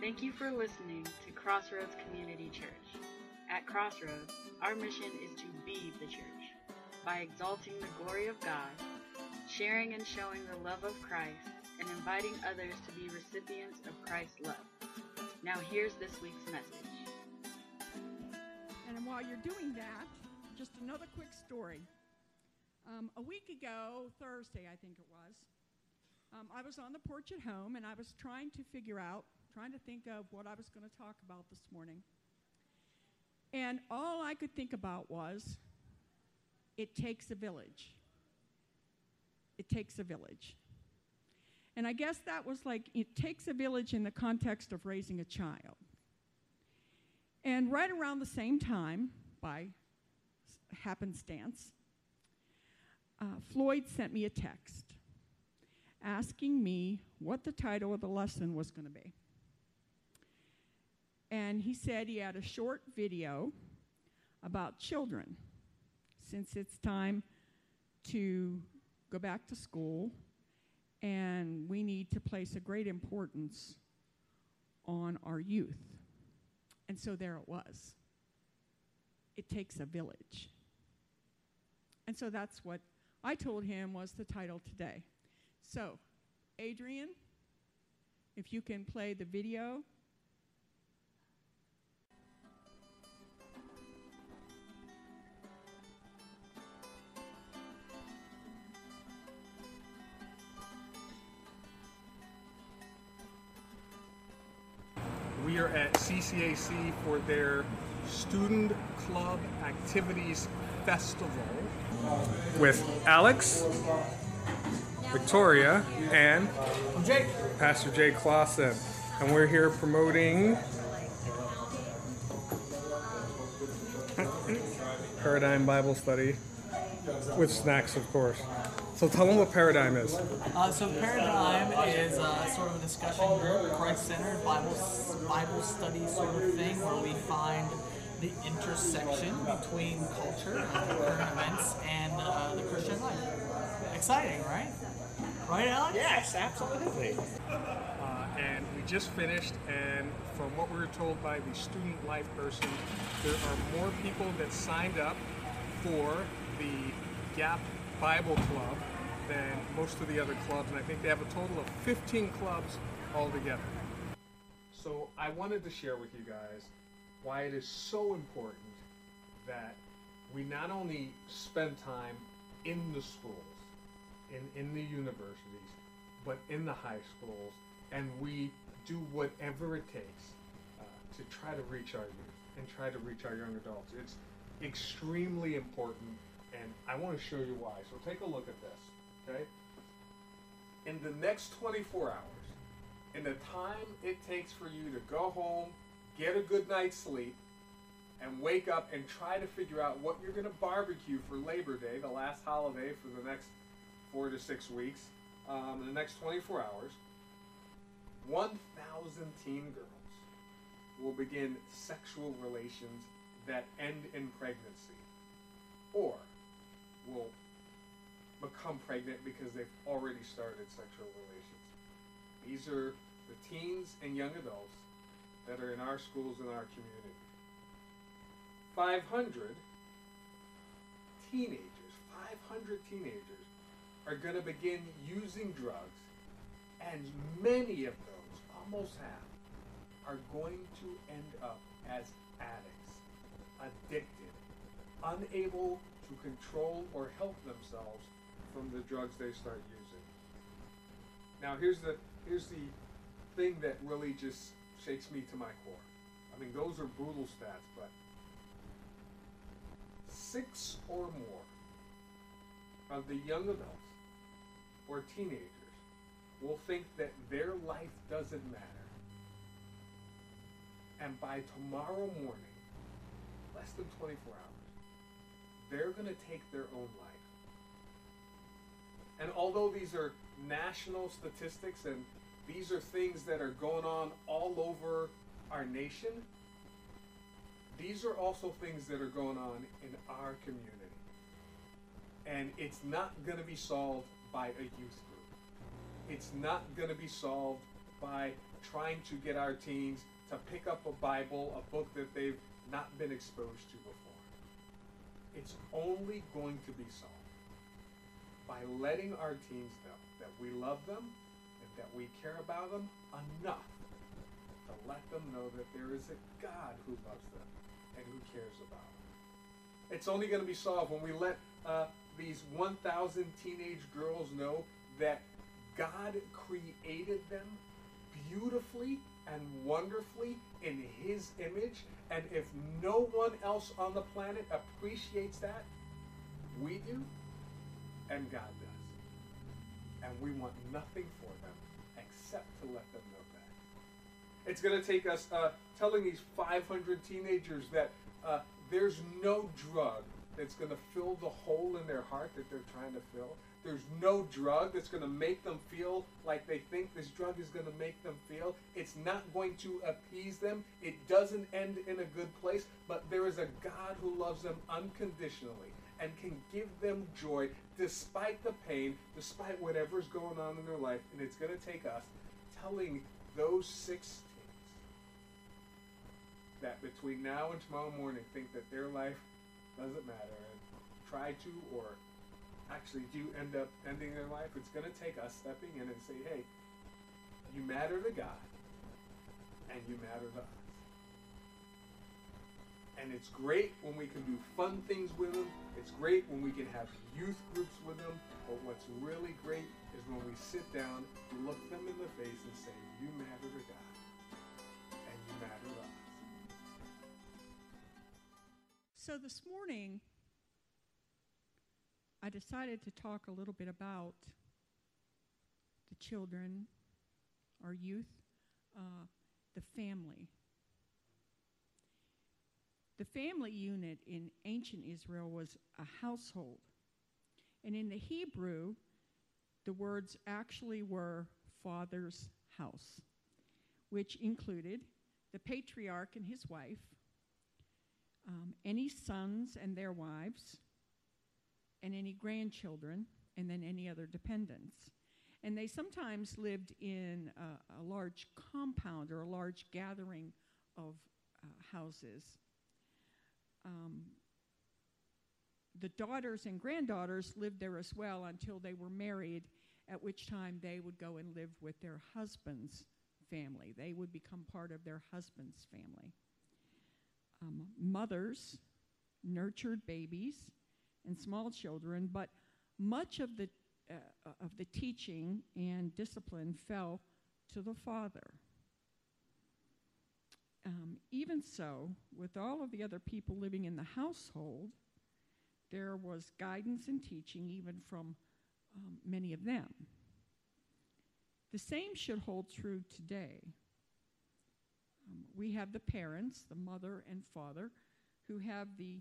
Thank you for listening to Crossroads Community Church. At Crossroads, our mission is to be the church by exalting the glory of God, sharing and showing the love of Christ, and inviting others to be recipients of Christ's love. Now, here's this week's message. And while you're doing that, just another quick story. Um, a week ago, Thursday, I think it was, um, I was on the porch at home and I was trying to figure out, trying to think of what I was going to talk about this morning. And all I could think about was it takes a village. It takes a village. And I guess that was like it takes a village in the context of raising a child. And right around the same time, by happenstance, uh, Floyd sent me a text asking me what the title of the lesson was going to be. And he said he had a short video about children since it's time to go back to school and we need to place a great importance on our youth. And so there it was. It takes a village. And so that's what I told him was the title today. So, Adrian, if you can play the video. We are at CCAC for their Student Club Activities Festival with Alex, Victoria, and Jake. Pastor Jay Clausen. And we're here promoting Paradigm Bible Study with snacks, of course. So tell them what Paradigm is. Uh, so Paradigm is uh, sort of a discussion group, Christ-centered Bible Bible study sort of thing, where we find the intersection between culture and current events and uh, the Christian life. Exciting, right? Right, Alex? Yes, absolutely. Uh, and we just finished, and from what we were told by the student life person, there are more people that signed up for the Gap Bible Club than most of the other clubs, and I think they have a total of 15 clubs altogether. So I wanted to share with you guys why it is so important that we not only spend time in the schools, in, in the universities, but in the high schools, and we do whatever it takes uh, to try to reach our youth and try to reach our young adults. It's extremely important, and I want to show you why. So take a look at this, okay? In the next 24 hours, in the time it takes for you to go home, get a good night's sleep, and wake up and try to figure out what you're going to barbecue for Labor Day, the last holiday for the next four to six weeks, um, in the next 24 hours, 1,000 teen girls will begin sexual relations that end in pregnancy, or will become pregnant because they've already started sexual relations. These are the teens and young adults that are in our schools and our community. 500 teenagers, 500 teenagers are going to begin using drugs, and many of those, almost half, are going to end up as addicts, addicted, unable to control or help themselves from the drugs they start using. Now here's the here's the thing that really just shakes me to my core. I mean those are brutal stats, but six or more of the young adults or teenagers will think that their life doesn't matter. And by tomorrow morning, less than 24 hours, they're going to take their own life. And although these are national statistics and these are things that are going on all over our nation, these are also things that are going on in our community. And it's not going to be solved by a youth group. It's not going to be solved by trying to get our teens to pick up a Bible, a book that they've not been exposed to before. It's only going to be solved by letting our teens know that we love them and that we care about them enough to let them know that there is a God who loves them and who cares about them. It's only going to be solved when we let uh, these 1,000 teenage girls know that God created them beautifully and wonderfully in His image. And if no one else on the planet appreciates that, we do and God does. And we want nothing for them except to let them know that. It's going to take us uh, telling these 500 teenagers that uh, there's no drug that's going to fill the hole in their heart that they're trying to fill. There's no drug that's going to make them feel like they think this drug is going to make them feel. It's not going to appease them. It doesn't end in a good place, but there is a God who loves them unconditionally and can give them joy despite the pain, despite whatever's going on in their life. And it's going to take us telling those six teens that between now and tomorrow morning think that their life doesn't matter try to or actually do end up ending their life, it's going to take us stepping in and say, hey, you matter to God and you matter to us. And it's great when we can do fun things with them. It's great when we can have youth groups with them. But what's really great is when we sit down, look them in the face, and say, You matter to God, So this morning, I decided to talk a little bit about the children, our youth, uh, the family. The family unit in ancient Israel was a household. And in the Hebrew, the words actually were father's house, which included the patriarch and his wife, um, any sons and their wives, and any grandchildren, and then any other dependents. And they sometimes lived in a, a large compound or a large gathering of uh, houses. Um, the daughters and granddaughters lived there as well until they were married, at which time they would go and live with their husband's family. They would become part of their husband's family. Um, mothers nurtured babies and small children, but much of the, uh, of the teaching and discipline fell to the father. Um, even so, with all of the other people living in the household, there was guidance and teaching even from um, many of them. The same should hold true today. Um, we have the parents, the mother and father, who have the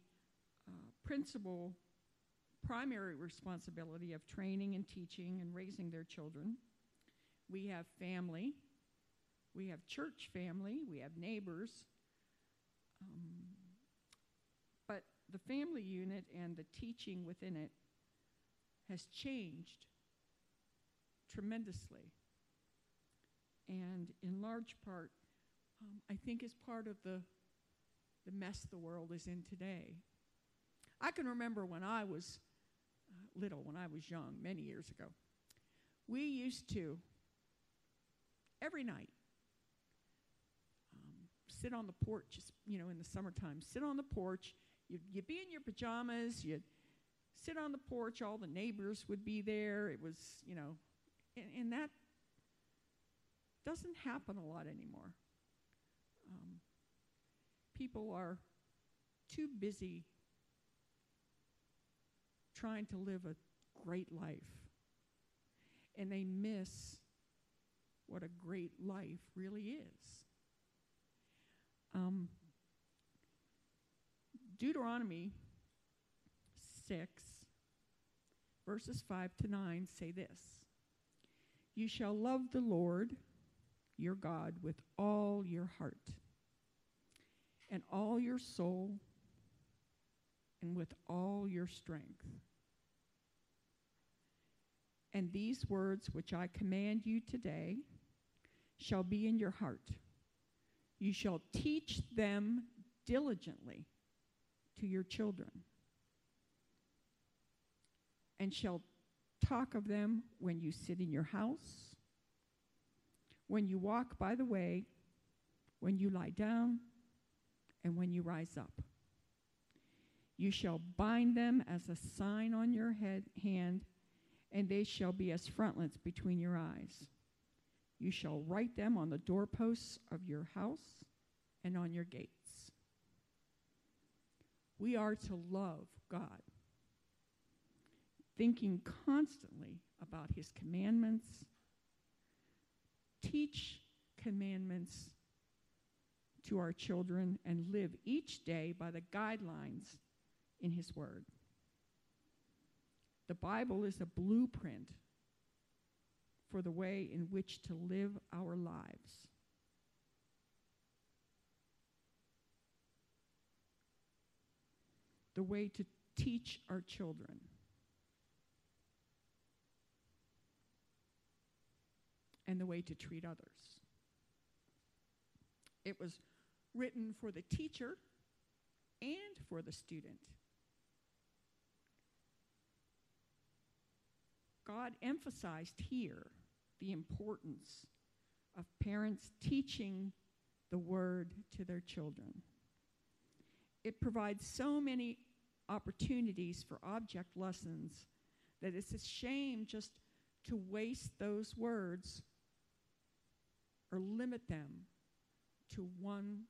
uh, principal primary responsibility of training and teaching and raising their children. We have family. We have church family. We have neighbors. Um, but the family unit and the teaching within it has changed tremendously. And in large part, um, I think is part of the, the mess the world is in today. I can remember when I was uh, little, when I was young, many years ago, we used to, every night, um, sit on the porch, you know, in the summertime, sit on the porch. You'd, you'd be in your pajamas, you'd sit on the porch, all the neighbors would be there. It was, you know, and, and that doesn't happen a lot anymore. Um, people are too busy trying to live a great life. And they miss what a great life really is. Um, Deuteronomy 6, verses 5 to 9 say this You shall love the Lord your God with all your heart and all your soul and with all your strength. And these words which I command you today shall be in your heart. You shall teach them diligently to your children, and shall talk of them when you sit in your house, when you walk by the way, when you lie down, and when you rise up. You shall bind them as a sign on your head, hand, and they shall be as frontlets between your eyes. You shall write them on the doorposts of your house and on your gates. We are to love God, thinking constantly about his commandments, teach commandments to our children, and live each day by the guidelines in his word. The Bible is a blueprint for the way in which to live our lives. The way to teach our children. And the way to treat others. It was written for the teacher and for the student. God emphasized here the importance of parents teaching the word to their children. It provides so many opportunities for object lessons that it's a shame just to waste those words or limit them to one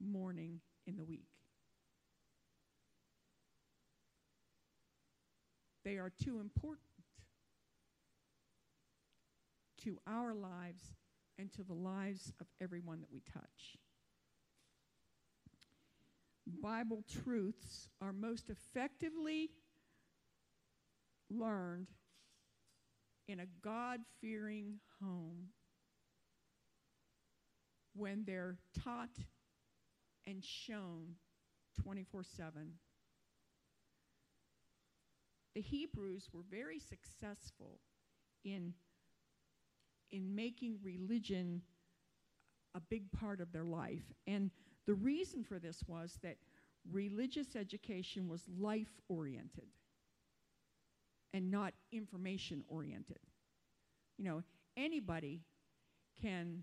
morning in the week. They are too important to our lives and to the lives of everyone that we touch. Bible truths are most effectively learned in a God fearing home when they're taught and shown 24 7. The Hebrews were very successful in in making religion a big part of their life. And the reason for this was that religious education was life oriented and not information oriented. You know, anybody can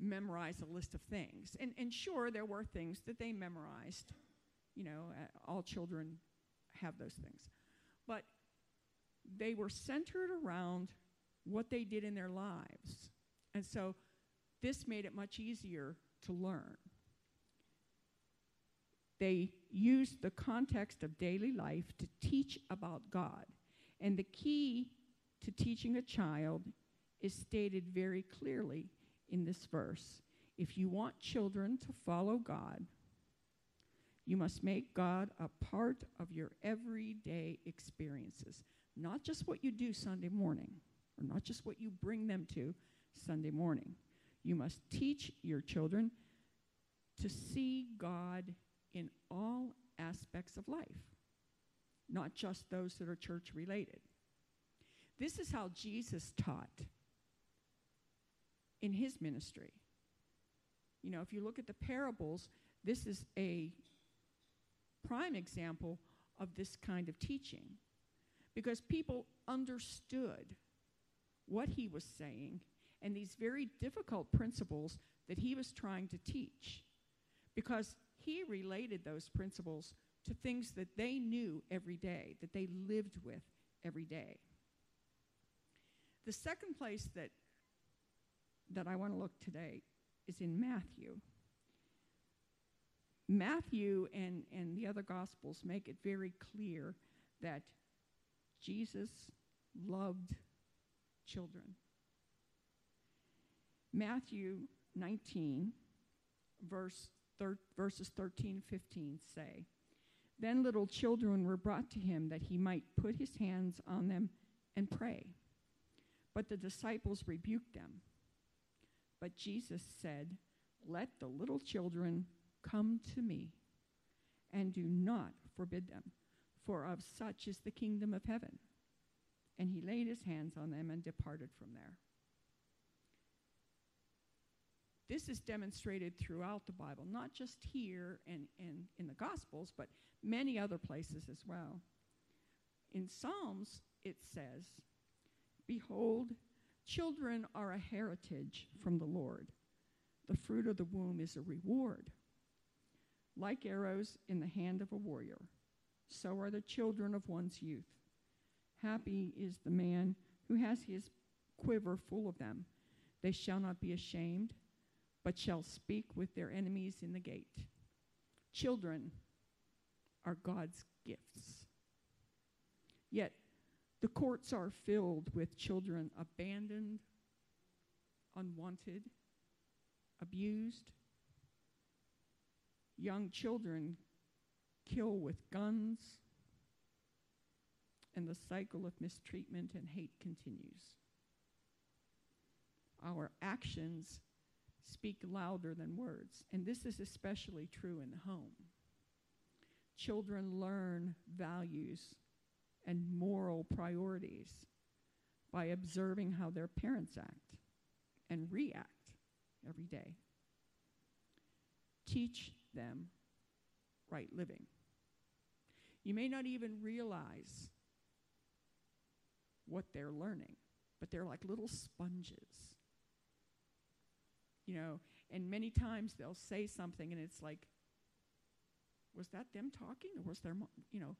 memorize a list of things. And, and sure, there were things that they memorized. You know, uh, all children have those things. But they were centered around what they did in their lives. And so this made it much easier to learn. They used the context of daily life to teach about God. And the key to teaching a child is stated very clearly in this verse. If you want children to follow God, you must make God a part of your everyday experiences, not just what you do Sunday morning or not just what you bring them to Sunday morning. You must teach your children to see God in all aspects of life, not just those that are church related. This is how Jesus taught in his ministry. You know, if you look at the parables, this is a prime example of this kind of teaching because people understood what he was saying and these very difficult principles that he was trying to teach because he related those principles to things that they knew every day, that they lived with every day. The second place that, that I want to look today is in Matthew. Matthew and, and the other Gospels make it very clear that Jesus loved children. Matthew 19, verse thir- verses 13 15 say, Then little children were brought to him that he might put his hands on them and pray. But the disciples rebuked them. But Jesus said, Let the little children come to me, and do not forbid them, for of such is the kingdom of heaven. And he laid his hands on them and departed from there. this is demonstrated throughout the Bible, not just here and, and in the Gospels, but many other places as well. In Psalms, it says, Behold, children are a heritage from the Lord. The fruit of the womb is a reward. Like arrows in the hand of a warrior, so are the children of one's youth. Happy is the man who has his quiver full of them. They shall not be ashamed but shall speak with their enemies in the gate. Children are God's gifts. Yet the courts are filled with children abandoned, unwanted, abused. Young children kill with guns, and the cycle of mistreatment and hate continues. Our actions speak louder than words. And this is especially true in the home. Children learn values and moral priorities by observing how their parents act and react every day. Teach them right living. You may not even realize what they're learning, but they're like little sponges you know, and many times they'll say something and it's like, was that them talking or was their mom, you know,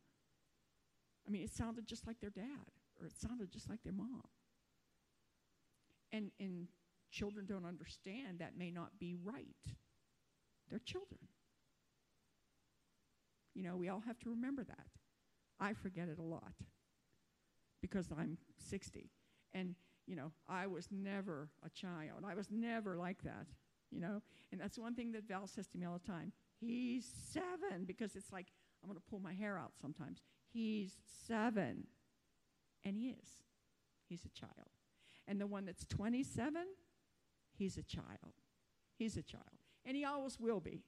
I mean, it sounded just like their dad or it sounded just like their mom. And, and children don't understand that may not be right. They're children. You know, we all have to remember that. I forget it a lot because I'm 60. And you know, I was never a child. I was never like that, you know. And that's one thing that Val says to me all the time. He's seven, because it's like I'm going to pull my hair out sometimes. He's seven. And he is. He's a child. And the one that's 27, he's a child. He's a child. And he always will be,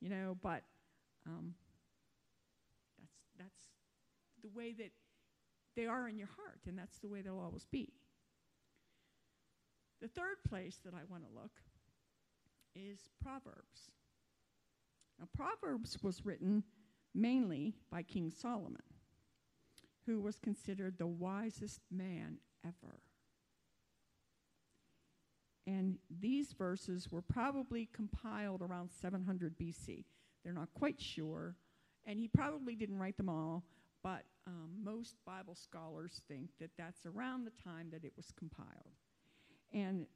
you know, but um, that's, that's the way that they are in your heart, and that's the way they'll always be. The third place that I want to look is Proverbs. Now, Proverbs was written mainly by King Solomon, who was considered the wisest man ever. And these verses were probably compiled around 700 BC. They're not quite sure, and he probably didn't write them all, but um, most Bible scholars think that that's around the time that it was compiled. And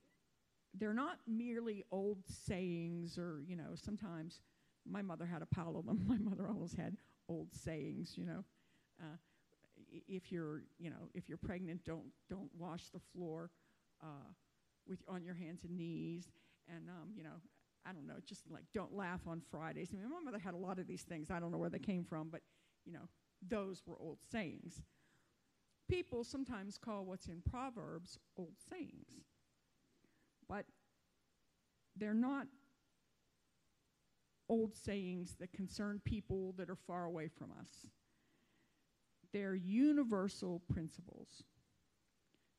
they're not merely old sayings or, you know, sometimes my mother had a pile of them. My mother always had old sayings, you know. Uh, if you're, you know, if you're pregnant, don't don't wash the floor uh, with on your hands and knees, and um, you know, I don't know, just like don't laugh on Fridays. I mean, my mother had a lot of these things. I don't know where they came from, but you know, those were old sayings. People sometimes call what's in Proverbs old sayings but they're not old sayings that concern people that are far away from us. They're universal principles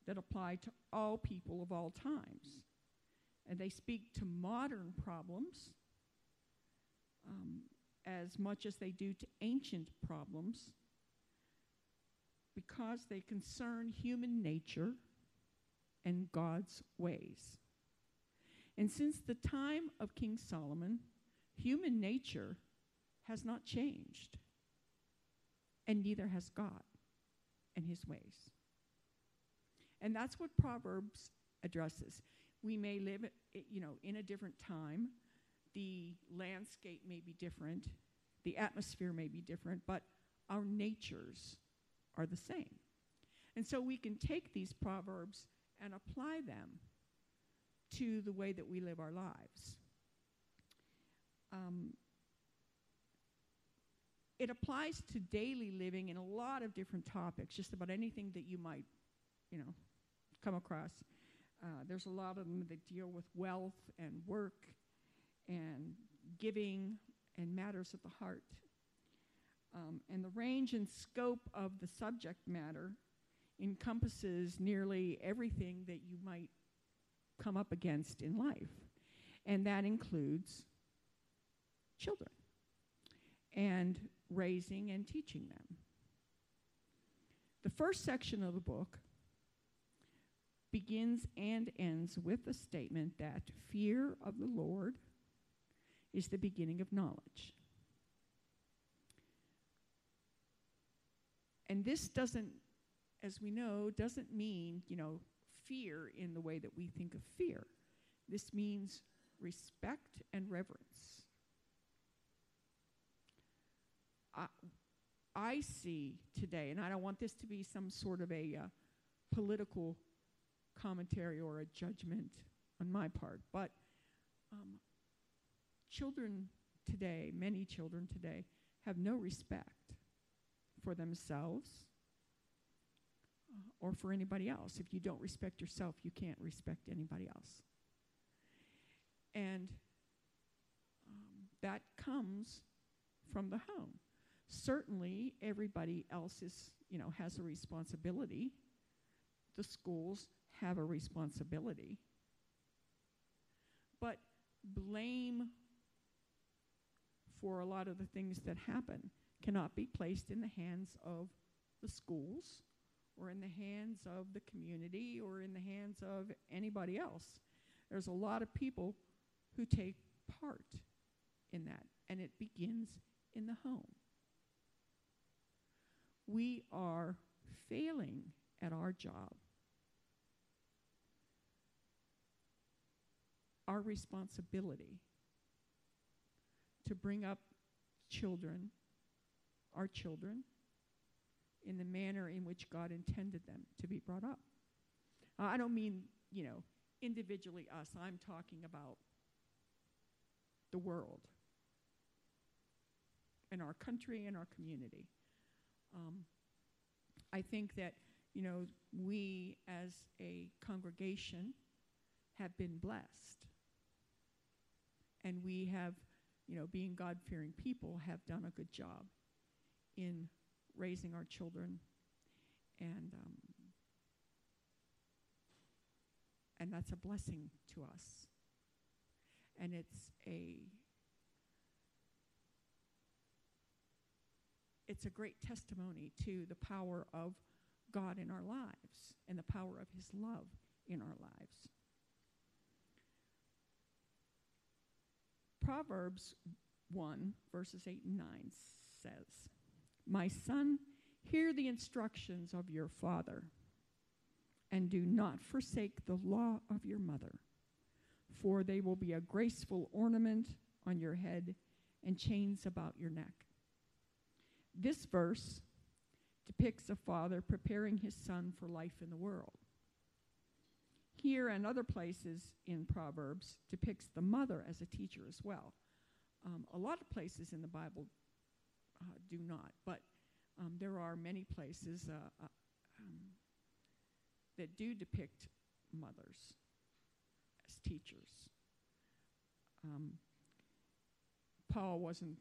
that apply to all people of all times. And they speak to modern problems um, as much as they do to ancient problems because they concern human nature and God's ways. And since the time of King Solomon, human nature has not changed, and neither has God and his ways. And that's what Proverbs addresses. We may live, eh, you know, in a different time. The landscape may be different. The atmosphere may be different, but our natures are the same. And so we can take these proverbs and apply them to the way that we live our lives. Um, it applies to daily living in a lot of different topics, just about anything that you might, you know, come across. Uh, there's a lot of them that deal with wealth and work and giving and matters of the heart. Um, and the range and scope of the subject matter encompasses nearly everything that you might come up against in life. and that includes children and raising and teaching them. The first section of the book begins and ends with a statement that fear of the Lord is the beginning of knowledge. And this doesn't, as we know, doesn't mean, you know, fear in the way that we think of fear. This means respect and reverence. I, see today, and I don't want this to be some sort of a uh, political commentary or a judgment on my part, but um, children today, many children today, have no respect for themselves uh, or for anybody else. If you don't respect yourself, you can't respect anybody else. And um, that comes from the home. Certainly, everybody else is, you know, has a responsibility. The schools have a responsibility. But blame for a lot of the things that happen cannot be placed in the hands of the schools or in the hands of the community or in the hands of anybody else. There's a lot of people who take part in that, and it begins in the home. We are failing at our job. Our responsibility to bring up children, our children, in the manner in which God intended them to be brought up. Uh, I don't mean, you know, individually us, I'm talking about the world and our country and our community. Um, I think that, you know, we as a congregation have been blessed. And we have you know, being God fearing people, have done a good job in raising our children. And, um, and that's a blessing to us. And it's a it's a great testimony to the power of God in our lives and the power of his love in our lives. Proverbs 1, verses 8 and 9 says, My son, hear the instructions of your father, and do not forsake the law of your mother, for they will be a graceful ornament on your head and chains about your neck. This verse depicts a father preparing his son for life in the world. Here and other places in Proverbs depicts the mother as a teacher as well. Um, a lot of places in the Bible uh, do not, but um, there are many places uh, uh, um, that do depict mothers as teachers. Um, Paul wasn't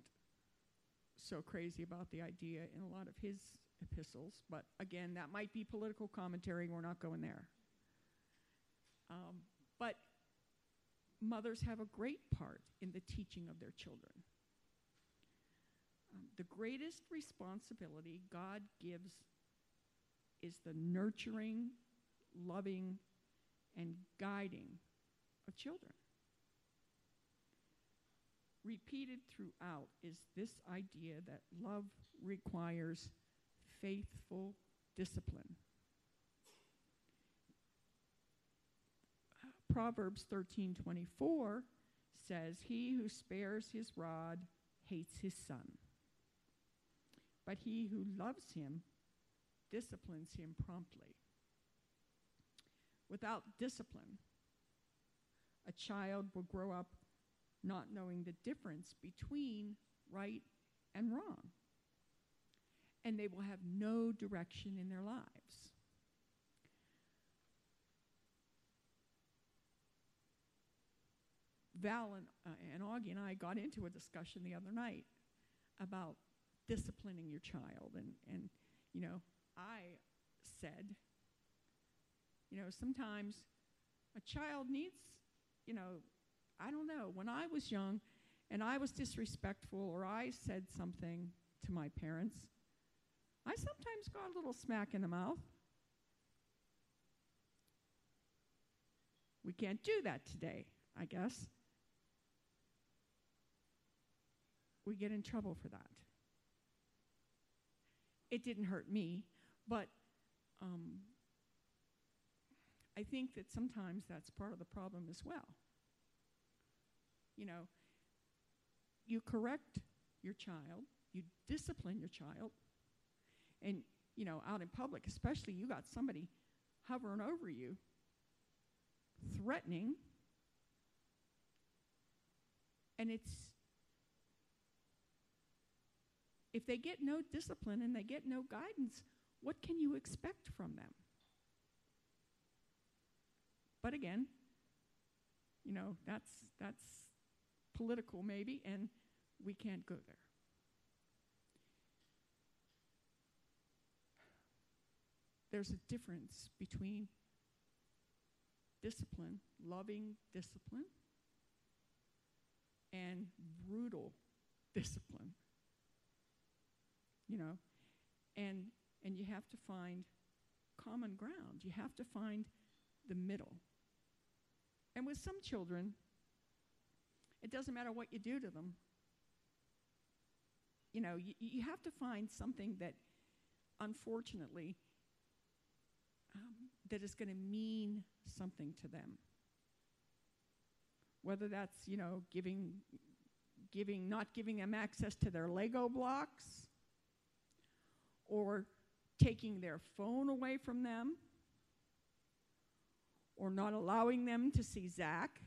so crazy about the idea in a lot of his epistles, but again, that might be political commentary. We're not going there. Um, but mothers have a great part in the teaching of their children. Um, the greatest responsibility God gives is the nurturing, loving, and guiding of children. Repeated throughout is this idea that love requires faithful discipline. Proverbs 13:24 says, "He who spares his rod hates his son, but he who loves him disciplines him promptly." Without discipline, a child will grow up not knowing the difference between right and wrong. And they will have no direction in their lives. Val and, uh, and Augie and I got into a discussion the other night about disciplining your child. And, and, you know, I said, you know, sometimes a child needs, you know, I don't know. When I was young and I was disrespectful or I said something to my parents, I sometimes got a little smack in the mouth. We can't do that today, I guess. We get in trouble for that. It didn't hurt me, but um, I think that sometimes that's part of the problem as well. You know, you correct your child, you discipline your child, and, you know, out in public, especially, you got somebody hovering over you, threatening, and it's if they get no discipline and they get no guidance, what can you expect from them? But again, you know, that's that's political maybe and we can't go there. There's a difference between discipline, loving discipline, and brutal discipline. You know, and and you have to find common ground. You have to find the middle. And with some children, it doesn't matter what you do to them. You know, you, you have to find something that, unfortunately, um, that is going to mean something to them. Whether that's, you know, giving, giving, not giving them access to their Lego blocks, or taking their phone away from them, or not allowing them to see Zach,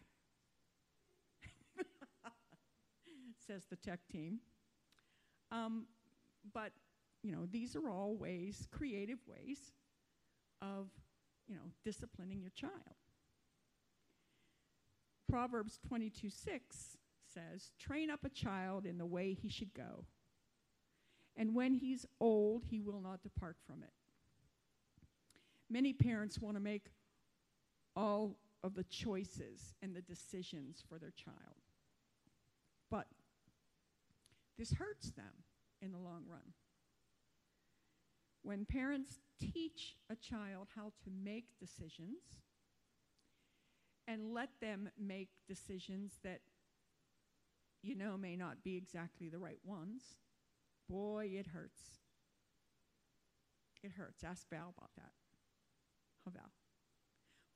says the tech team. Um, but, you know, these are all ways, creative ways, of, you know, disciplining your child. Proverbs 22 6 says, Train up a child in the way he should go, and when he's old, he will not depart from it. Many parents want to make all of the choices and the decisions for their child. This hurts them in the long run. When parents teach a child how to make decisions and let them make decisions that you know may not be exactly the right ones, boy, it hurts. It hurts. Ask Val about that. How Val?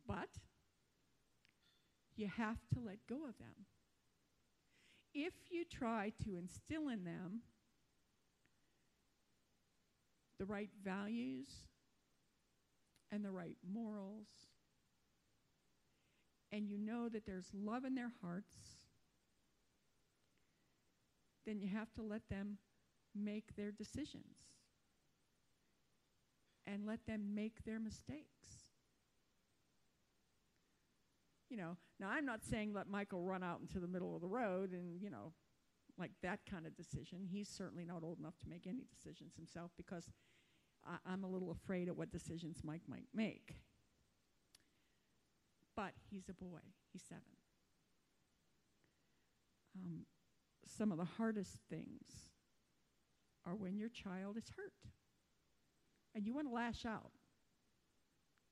But you have to let go of them. If you try to instill in them the right values and the right morals, and you know that there's love in their hearts, then you have to let them make their decisions and let them make their mistakes. You know, now I'm not saying let Michael run out into the middle of the road and, you know, like that kind of decision. He's certainly not old enough to make any decisions himself because I, am a little afraid of what decisions Mike might make. But he's a boy, he's seven. Um, some of the hardest things are when your child is hurt and you want to lash out.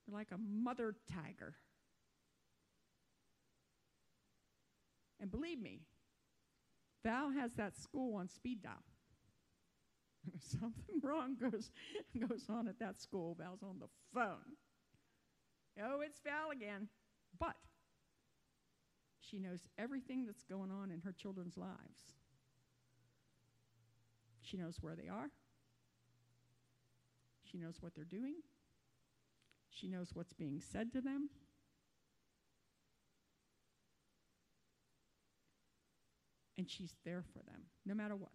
You're like a mother tiger. And believe me, Val has that school on speed dial. If something wrong goes, goes on at that school, Val's on the phone. Oh, it's Val again. But she knows everything that's going on in her children's lives. She knows where they are. She knows what they're doing. She knows what's being said to them. And she's there for them, no matter what.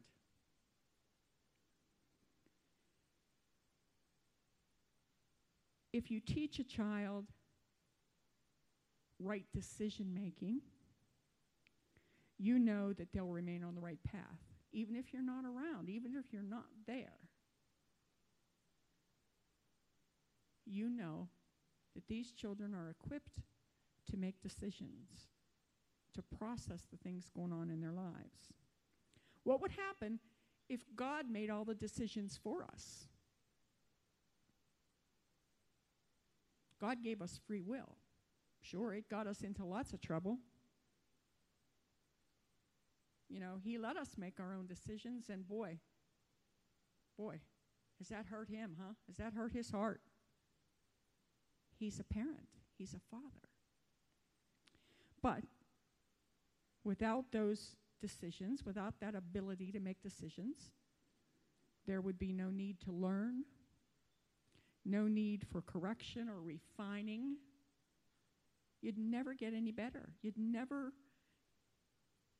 If you teach a child right decision making, you know that they'll remain on the right path, even if you're not around, even if you're not there. You know that these children are equipped to make decisions to process the things going on in their lives. What would happen if God made all the decisions for us? God gave us free will. Sure, it got us into lots of trouble. You know, He let us make our own decisions, and boy, boy, has that hurt Him, huh? Has that hurt His heart? He's a parent, He's a father. But without those decisions, without that ability to make decisions, there would be no need to learn, no need for correction or refining. You'd never get any better. You'd never,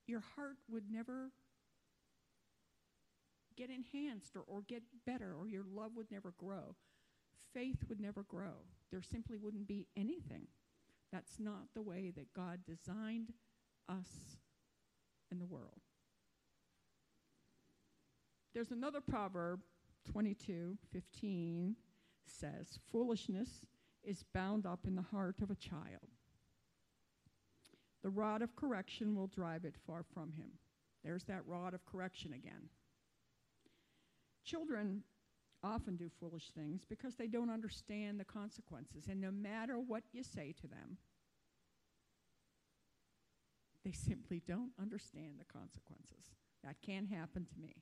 your heart would never get enhanced or, or get better, or your love would never grow. Faith would never grow. There simply wouldn't be anything. That's not the way that God designed us in the world. There's another proverb, 22 15, says, Foolishness is bound up in the heart of a child. The rod of correction will drive it far from him. There's that rod of correction again. Children often do foolish things because they don't understand the consequences. And no matter what you say to them, they simply don't understand the consequences. That can happen to me.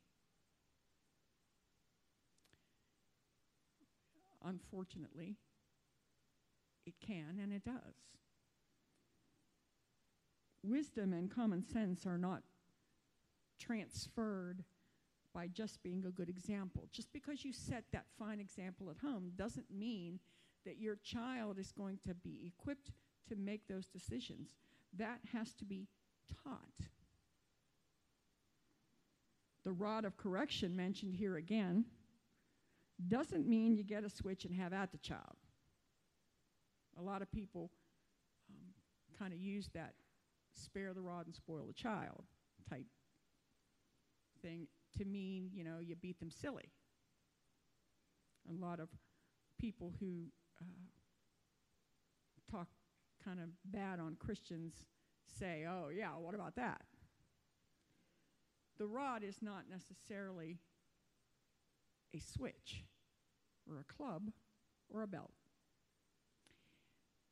Unfortunately, it can and it does. Wisdom and common sense are not transferred by just being a good example. Just because you set that fine example at home doesn't mean that your child is going to be equipped to make those decisions. That has to be taught. The rod of correction mentioned here again doesn't mean you get a switch and have at the child. A lot of people um, kind of use that spare the rod and spoil the child type thing to mean, you know, you beat them silly. A lot of people who uh, talk kind of bad on Christians say, oh, yeah, what about that? The rod is not necessarily a switch or a club or a belt.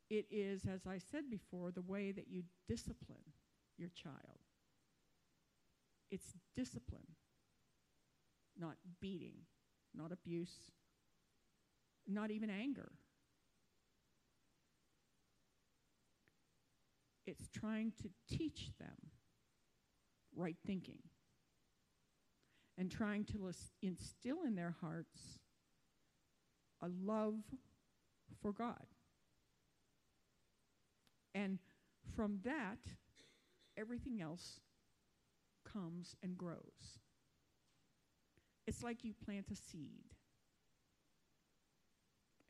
It is, as I said before, the way that you discipline your child. It's discipline not beating, not abuse, not even anger. It's trying to teach them right thinking and trying to instill in their hearts a love for God. And from that, everything else comes and grows. It's like you plant a seed.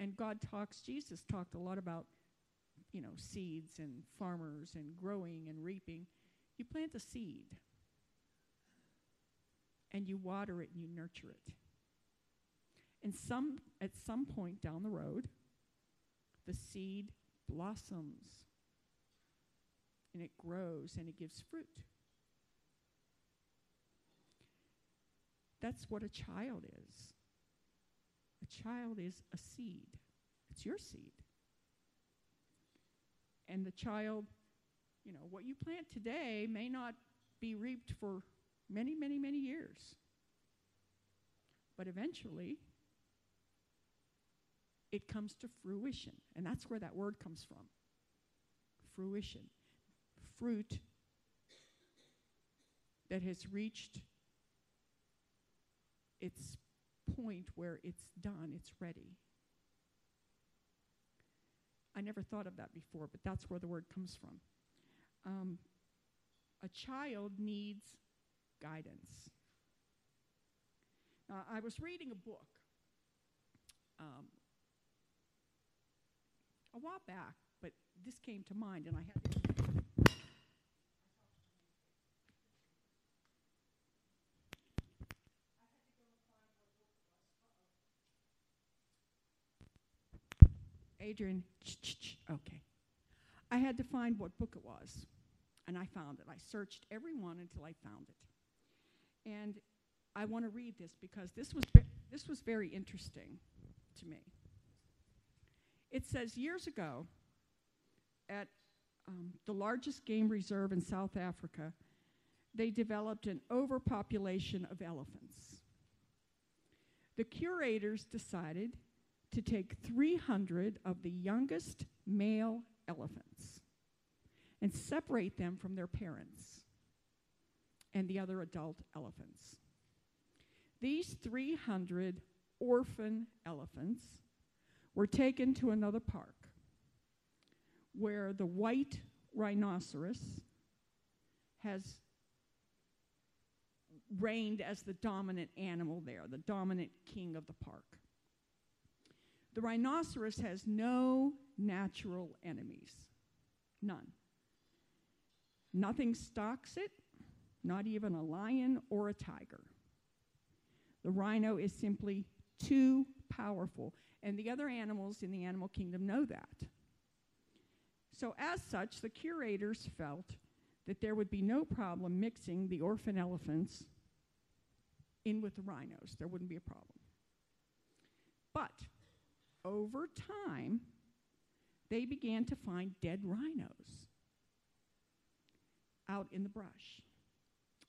And God talks, Jesus talked a lot about, you know, seeds and farmers and growing and reaping. You plant a seed and you water it and you nurture it. And some at some point down the road, the seed blossoms and it grows and it gives fruit. That's what a child is. A child is a seed, it's your seed. And the child, you know, what you plant today may not be reaped for many, many, many years. But eventually, it comes to fruition. And that's where that word comes from fruition. Fruit that has reached its point where it's done, it's ready. I never thought of that before, but that's where the word comes from. Um, a child needs guidance. Now, I was reading a book um, a while back, but this came to mind, and I had Adrian, okay. I had to find what book it was. And I found it. I searched every one until I found it. And I want to read this because this was, this was very interesting to me. It says years ago, at um, the largest game reserve in South Africa, they developed an overpopulation of elephants. The curators decided to take 300 of the youngest male elephants and separate them from their parents and the other adult elephants. These 300 orphan elephants were taken to another park where the white rhinoceros has reigned as the dominant animal there, the dominant king of the park. The rhinoceros has no natural enemies, none. Nothing stalks it, not even a lion or a tiger. The rhino is simply too powerful, and the other animals in the animal kingdom know that. So, as such, the curators felt that there would be no problem mixing the orphan elephants in with the rhinos. There wouldn't be a problem. But over time, they began to find dead rhinos out in the brush.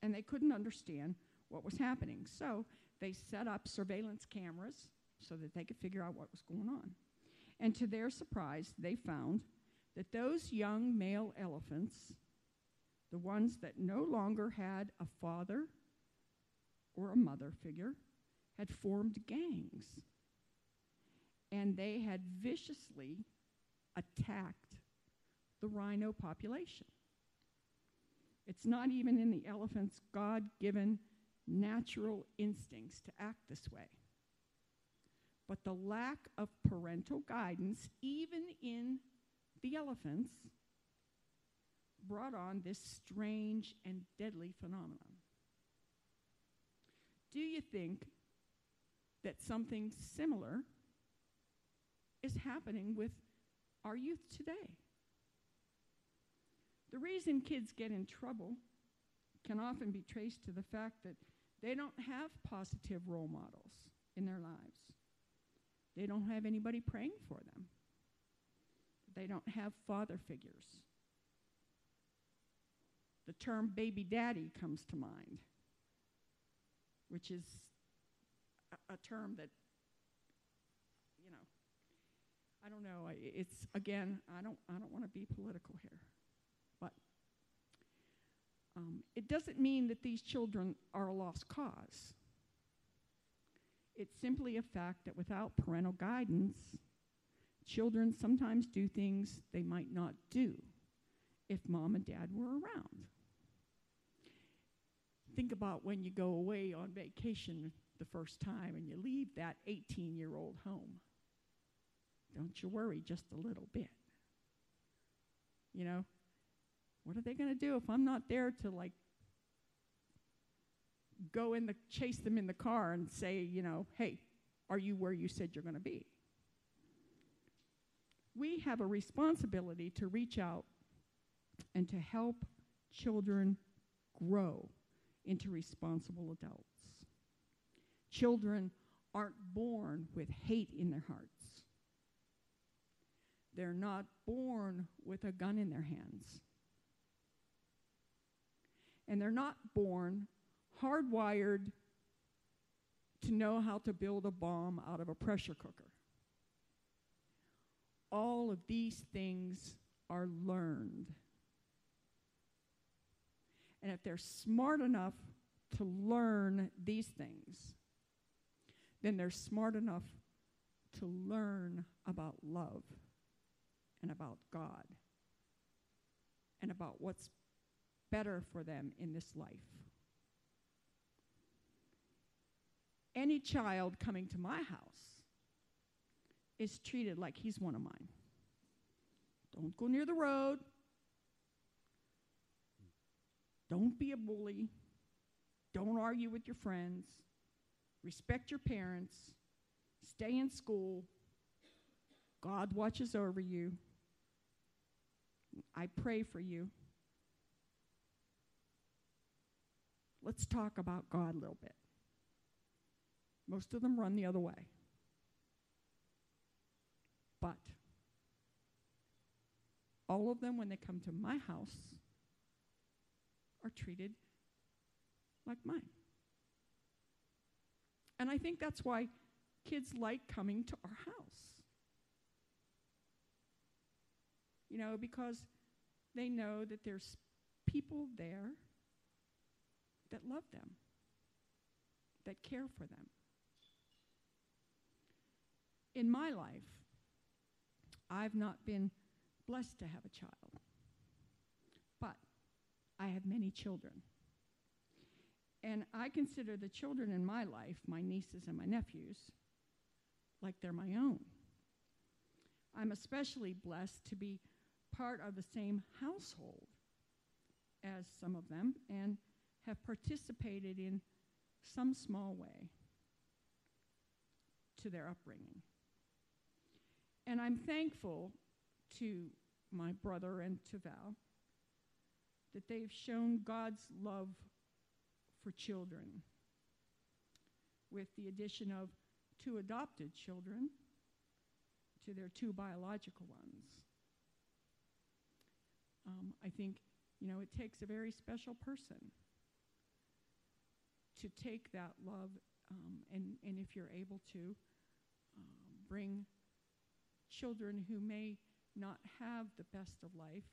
And they couldn't understand what was happening. So they set up surveillance cameras so that they could figure out what was going on. And to their surprise, they found that those young male elephants, the ones that no longer had a father or a mother figure, had formed gangs. And they had viciously attacked the rhino population. It's not even in the elephant's God given natural instincts to act this way. But the lack of parental guidance, even in the elephants, brought on this strange and deadly phenomenon. Do you think that something similar is happening with our youth today? The reason kids get in trouble can often be traced to the fact that they don't have positive role models in their lives. They don't have anybody praying for them. They don't have father figures. The term baby daddy comes to mind, which is a, a term that, you know, I don't know. It's again, I don't, I don't want to be political here, but um, it doesn't mean that these children are a lost cause. It's simply a fact that without parental guidance, children sometimes do things they might not do if mom and dad were around. Think about when you go away on vacation the first time and you leave that 18 year old home. Don't you worry just a little bit. You know, what are they going to do if I'm not there to like go in the chase them in the car and say, you know, hey, are you where you said you're going to be? We have a responsibility to reach out and to help children grow into responsible adults. Children aren't born with hate in their hearts. They're not born with a gun in their hands. And they're not born hardwired to know how to build a bomb out of a pressure cooker. All of these things are learned. And if they're smart enough to learn these things, then they're smart enough to learn about love and about God and about what's better for them in this life. Any child coming to my house is treated like he's one of mine. Don't go near the road. Don't be a bully. Don't argue with your friends. Respect your parents. Stay in school. God watches over you. I pray for you. let's talk about God a little bit. Most of them run the other way. But all of them, when they come to my house, are treated like mine. And I think that's why kids like coming to our house. You know, because they know that there's people there that love them, that care for them. In my life, I've not been blessed to have a child, but I have many children. And I consider the children in my life, my nieces and my nephews, like they're my own. I'm especially blessed to be part of the same household as some of them and have participated in some small way to their upbringing. And I'm thankful to my brother and to Val that they've shown God's love for children with the addition of two adopted children to their two biological ones. Um, I think, you know, it takes a very special person to take that love um, and, and if you're able to, um, bring children who may not have the best of life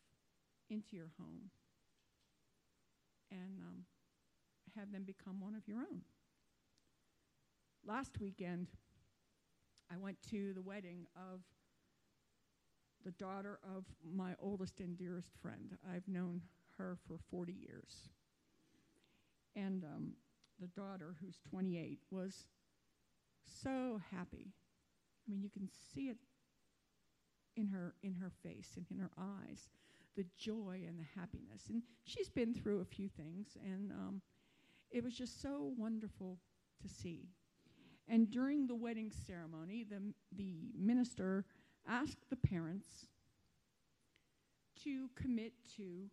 into your home and um, have them become one of your own. Last weekend, I went to the wedding of the daughter of my oldest and dearest friend. I've known her for 40 years. And um, the daughter, who's 28, was so happy. I mean, you can see it in her in her face and in her eyes, the joy and the happiness. And she's been through a few things, and um, it was just so wonderful to see. And during the wedding ceremony, the the minister asked the parents to commit to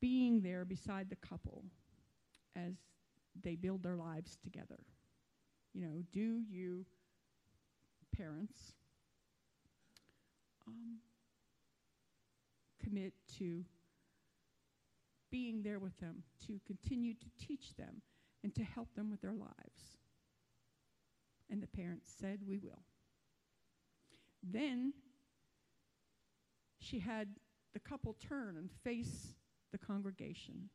being there beside the couple as they build their lives together. You know, do you, parents, um, commit to being there with them, to continue to teach them, and to help them with their lives? And the parents said, We will. Then she had the couple turn and face the congregation.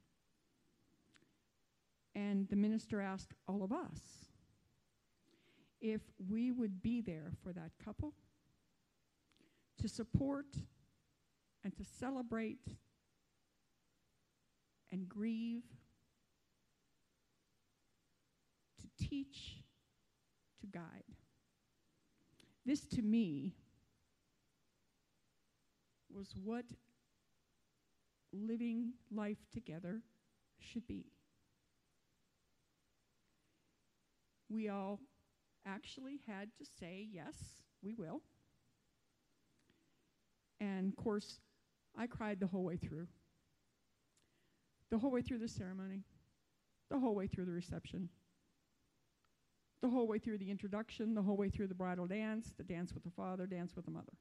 And the minister asked all of us if we would be there for that couple to support and to celebrate and grieve, to teach, to guide. This to me was what living life together should be. We all actually had to say, yes, we will. And of course, I cried the whole way through. The whole way through the ceremony, the whole way through the reception, the whole way through the introduction, the whole way through the bridal dance, the dance with the father, dance with the mother.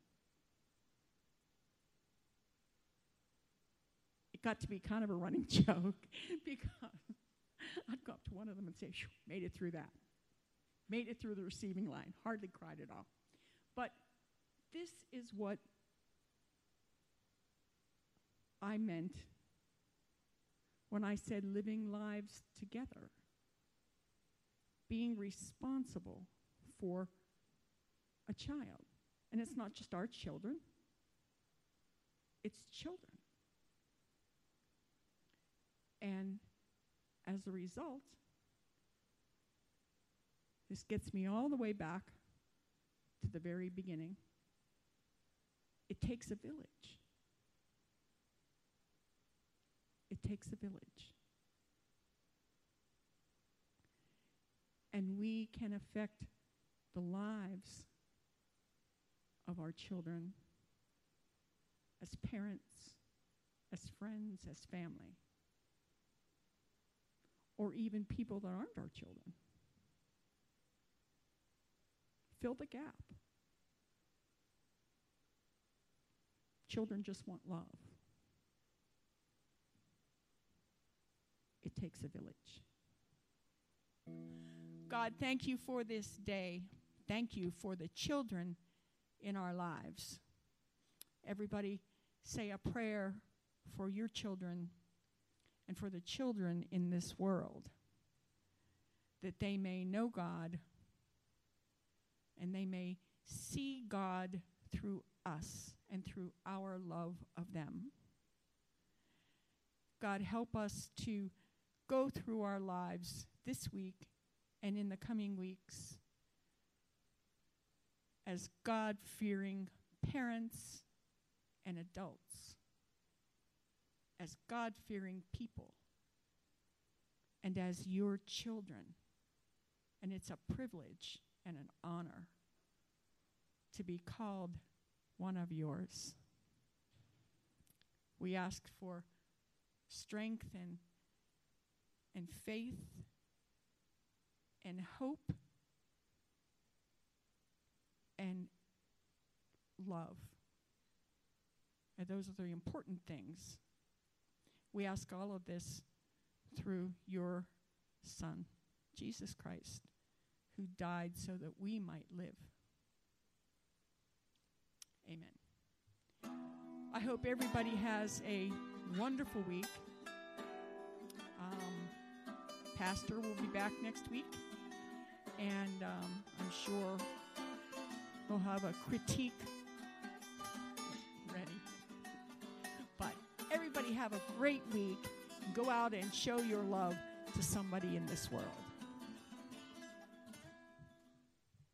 It got to be kind of a running joke because I'd go up to one of them and say, made it through that. Made it through the receiving line. Hardly cried at all. But this is what I meant when I said living lives together, being responsible for a child. And it's not just our children, it's children. And as a result, this gets me all the way back to the very beginning. It takes a village. It takes a village. And we can affect the lives of our children as parents, as friends, as family. or even people that aren't our children. Fill the gap. Children just want love. It takes a village. God, thank you for this day. Thank you for the children in our lives. Everybody say a prayer for your children and for the children in this world that they may know God and they may see God through us and through our love of them. God, help us to go through our lives this week and in the coming weeks as God fearing parents and adults, as God fearing people, and as your children. And it's a privilege and an honor to be called one of yours. We ask for strength and, and faith and hope and love. And those are the important things. We ask all of this through your Son, Jesus Christ, who died so that we might live. Amen. I hope everybody has a wonderful week. Um, Pastor will be back next week, and um, I'm sure we'll have a critique ready. But everybody have a great week. Go out and show your love to somebody in this world.